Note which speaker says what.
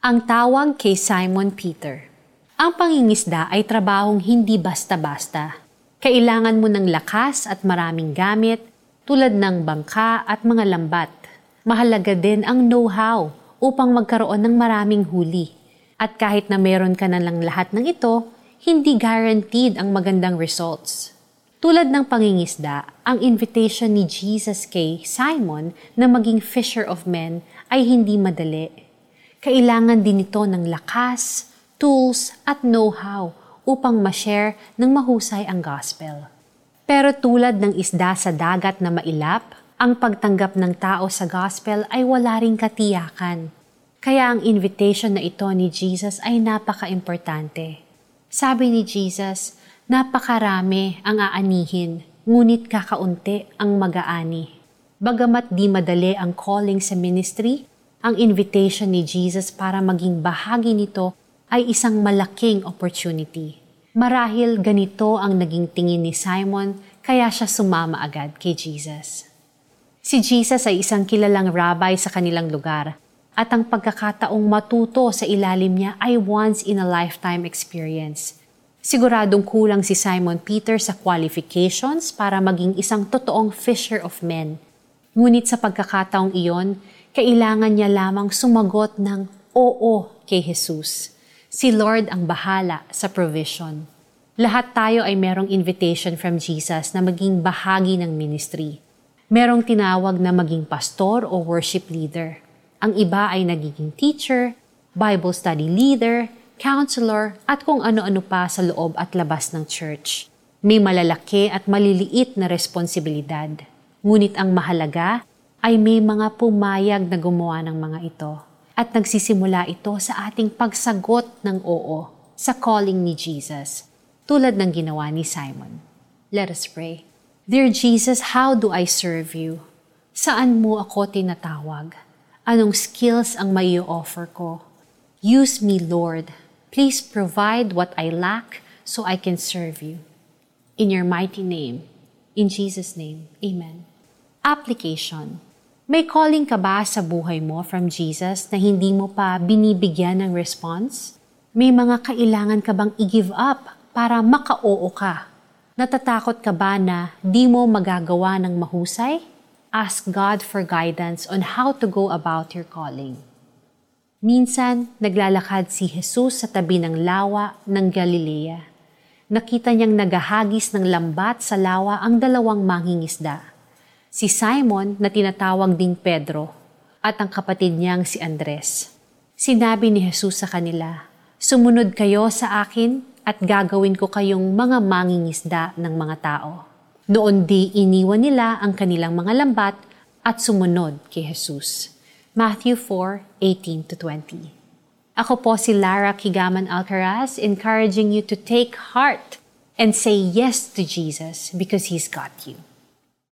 Speaker 1: Ang tawag kay Simon Peter. Ang pangingisda ay trabahong hindi basta-basta. Kailangan mo ng lakas at maraming gamit tulad ng bangka at mga lambat. Mahalaga din ang know-how upang magkaroon ng maraming huli. At kahit na meron ka na lang lahat ng ito, hindi guaranteed ang magandang results. Tulad ng pangingisda, ang invitation ni Jesus kay Simon na maging fisher of men ay hindi madali. Kailangan din ito ng lakas, tools, at know-how upang ma-share ng mahusay ang gospel. Pero tulad ng isda sa dagat na mailap, ang pagtanggap ng tao sa gospel ay wala ring katiyakan. Kaya ang invitation na ito ni Jesus ay napaka-importante. Sabi ni Jesus, Napakarami ang aanihin, ngunit kakaunti ang mag-aani. Bagamat di madali ang calling sa ministry, ang invitation ni Jesus para maging bahagi nito ay isang malaking opportunity. Marahil ganito ang naging tingin ni Simon kaya siya sumama agad kay Jesus. Si Jesus ay isang kilalang rabbi sa kanilang lugar at ang pagkakataong matuto sa ilalim niya ay once in a lifetime experience – Siguradong kulang si Simon Peter sa qualifications para maging isang totoong fisher of men. Ngunit sa pagkakataong iyon, kailangan niya lamang sumagot ng oo kay Jesus. Si Lord ang bahala sa provision. Lahat tayo ay merong invitation from Jesus na maging bahagi ng ministry. Merong tinawag na maging pastor o worship leader. Ang iba ay nagiging teacher, Bible study leader, counselor, at kung ano-ano pa sa loob at labas ng church. May malalaki at maliliit na responsibilidad. Ngunit ang mahalaga ay may mga pumayag na gumawa ng mga ito. At nagsisimula ito sa ating pagsagot ng oo sa calling ni Jesus, tulad ng ginawa ni Simon. Let us pray. Dear Jesus, how do I serve you? Saan mo ako tinatawag? Anong skills ang may offer ko? Use me, Lord, Please provide what I lack so I can serve you. In your mighty name, in Jesus' name, Amen. Application. May calling ka ba sa buhay mo from Jesus na hindi mo pa binibigyan ng response? May mga kailangan ka bang i-give up para maka-oo ka? Natatakot ka ba na di mo magagawa ng mahusay? Ask God for guidance on how to go about your calling. Minsan, naglalakad si Jesus sa tabi ng lawa ng Galilea. Nakita niyang nagahagis ng lambat sa lawa ang dalawang mangingisda. Si Simon na tinatawag ding Pedro at ang kapatid niyang si Andres. Sinabi ni Jesus sa kanila, Sumunod kayo sa akin at gagawin ko kayong mga mangingisda ng mga tao. Noon di iniwan nila ang kanilang mga lambat at sumunod kay Jesus. Matthew 4:18 to 20. Ako po si Lara Kigaman Alcaraz, encouraging you to take heart and say yes to Jesus because He's got you.